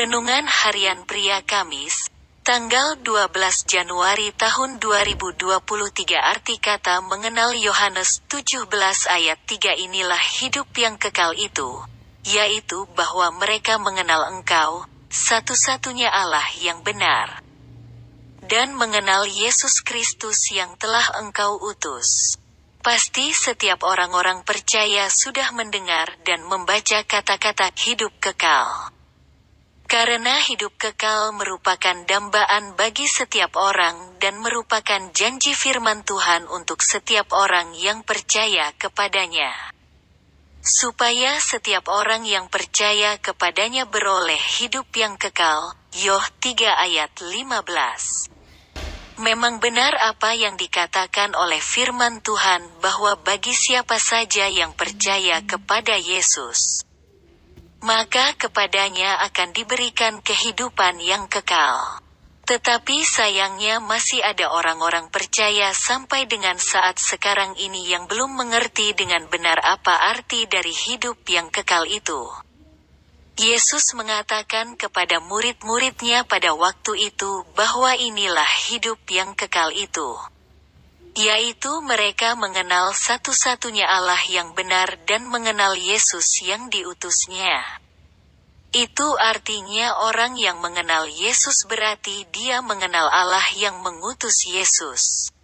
Renungan Harian Pria Kamis, tanggal 12 Januari tahun 2023 arti kata mengenal Yohanes 17 ayat 3 inilah hidup yang kekal itu, yaitu bahwa mereka mengenal engkau, satu-satunya Allah yang benar, dan mengenal Yesus Kristus yang telah engkau utus. Pasti setiap orang-orang percaya sudah mendengar dan membaca kata-kata hidup kekal. Karena hidup kekal merupakan dambaan bagi setiap orang dan merupakan janji firman Tuhan untuk setiap orang yang percaya kepadanya. Supaya setiap orang yang percaya kepadanya beroleh hidup yang kekal, Yoh 3 ayat 15. Memang benar apa yang dikatakan oleh firman Tuhan bahwa bagi siapa saja yang percaya kepada Yesus, maka kepadanya akan diberikan kehidupan yang kekal. Tetapi sayangnya masih ada orang-orang percaya sampai dengan saat sekarang ini yang belum mengerti dengan benar apa arti dari hidup yang kekal itu. Yesus mengatakan kepada murid-muridnya pada waktu itu bahwa inilah hidup yang kekal itu. Yaitu mereka mengenal satu-satunya Allah yang benar dan mengenal Yesus yang diutusnya. Itu artinya orang yang mengenal Yesus berarti dia mengenal Allah yang mengutus Yesus.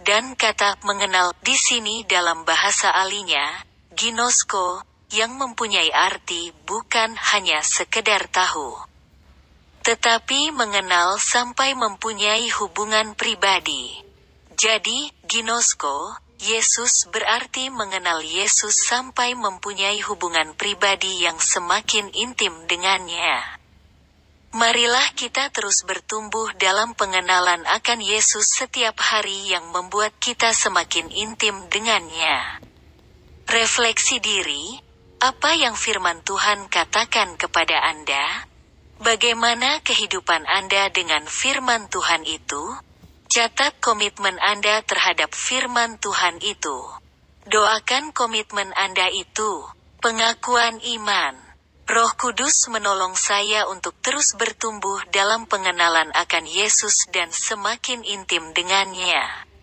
Dan kata mengenal di sini dalam bahasa alinya, ginosko, yang mempunyai arti bukan hanya sekedar tahu. Tetapi mengenal sampai mempunyai hubungan pribadi. Jadi, ginosko, Yesus berarti mengenal Yesus sampai mempunyai hubungan pribadi yang semakin intim dengannya. Marilah kita terus bertumbuh dalam pengenalan akan Yesus setiap hari yang membuat kita semakin intim dengannya. Refleksi diri, apa yang firman Tuhan katakan kepada Anda? Bagaimana kehidupan Anda dengan firman Tuhan itu? Catat komitmen Anda terhadap firman Tuhan itu. Doakan komitmen Anda itu. Pengakuan iman. Roh Kudus menolong saya untuk terus bertumbuh dalam pengenalan akan Yesus dan semakin intim dengannya.